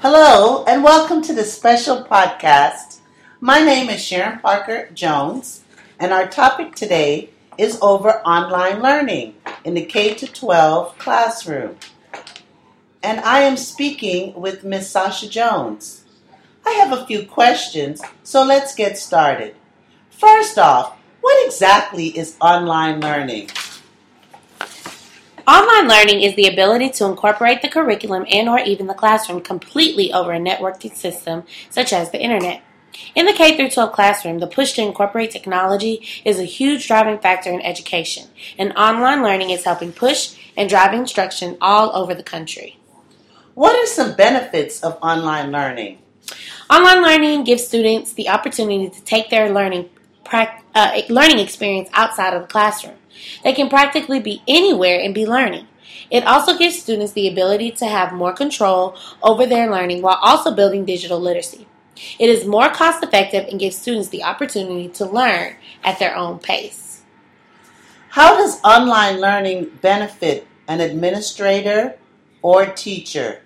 Hello, and welcome to this special podcast. My name is Sharon Parker Jones, and our topic today is over online learning in the K 12 classroom. And I am speaking with Miss Sasha Jones. I have a few questions, so let's get started. First off, what exactly is online learning? Online learning is the ability to incorporate the curriculum and or even the classroom completely over a networked system such as the internet. In the K 12 classroom, the push to incorporate technology is a huge driving factor in education, and online learning is helping push and drive instruction all over the country. What are some benefits of online learning? Online learning gives students the opportunity to take their learning uh, learning experience outside of the classroom. They can practically be anywhere and be learning. It also gives students the ability to have more control over their learning while also building digital literacy. It is more cost effective and gives students the opportunity to learn at their own pace. How does online learning benefit an administrator or teacher?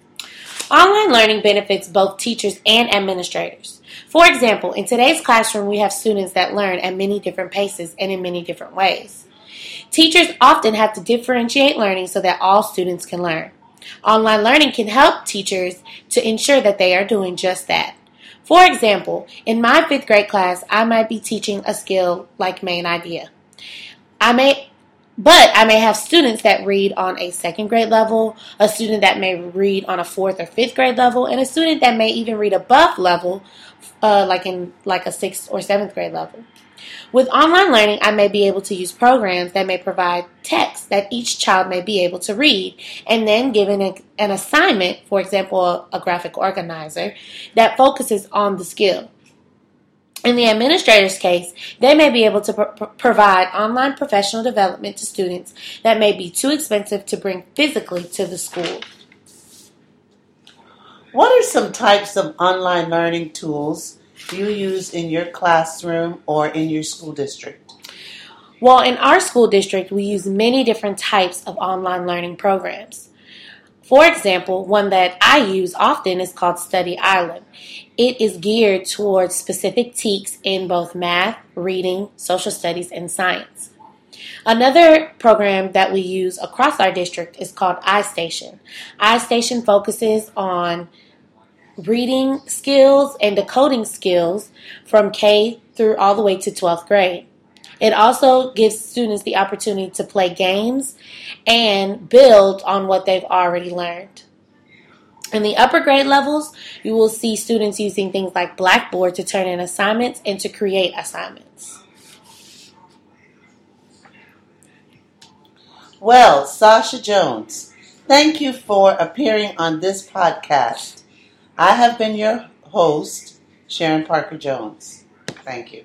Online learning benefits both teachers and administrators. For example, in today's classroom, we have students that learn at many different paces and in many different ways. Teachers often have to differentiate learning so that all students can learn. Online learning can help teachers to ensure that they are doing just that. For example, in my fifth grade class, I might be teaching a skill like main idea. I may but I may have students that read on a second grade level, a student that may read on a fourth or fifth grade level, and a student that may even read above level, uh, like in like a sixth or seventh grade level. With online learning, I may be able to use programs that may provide text that each child may be able to read, and then given a, an assignment, for example, a graphic organizer, that focuses on the skill. In the administrator's case, they may be able to pr- provide online professional development to students that may be too expensive to bring physically to the school. What are some types of online learning tools you use in your classroom or in your school district? Well, in our school district, we use many different types of online learning programs. For example, one that I use often is called Study Island. It is geared towards specific TEKS in both math, reading, social studies, and science. Another program that we use across our district is called iStation. iStation focuses on reading skills and decoding skills from K through all the way to 12th grade. It also gives students the opportunity to play games and build on what they've already learned. In the upper grade levels, you will see students using things like Blackboard to turn in assignments and to create assignments. Well, Sasha Jones, thank you for appearing on this podcast. I have been your host, Sharon Parker Jones. Thank you.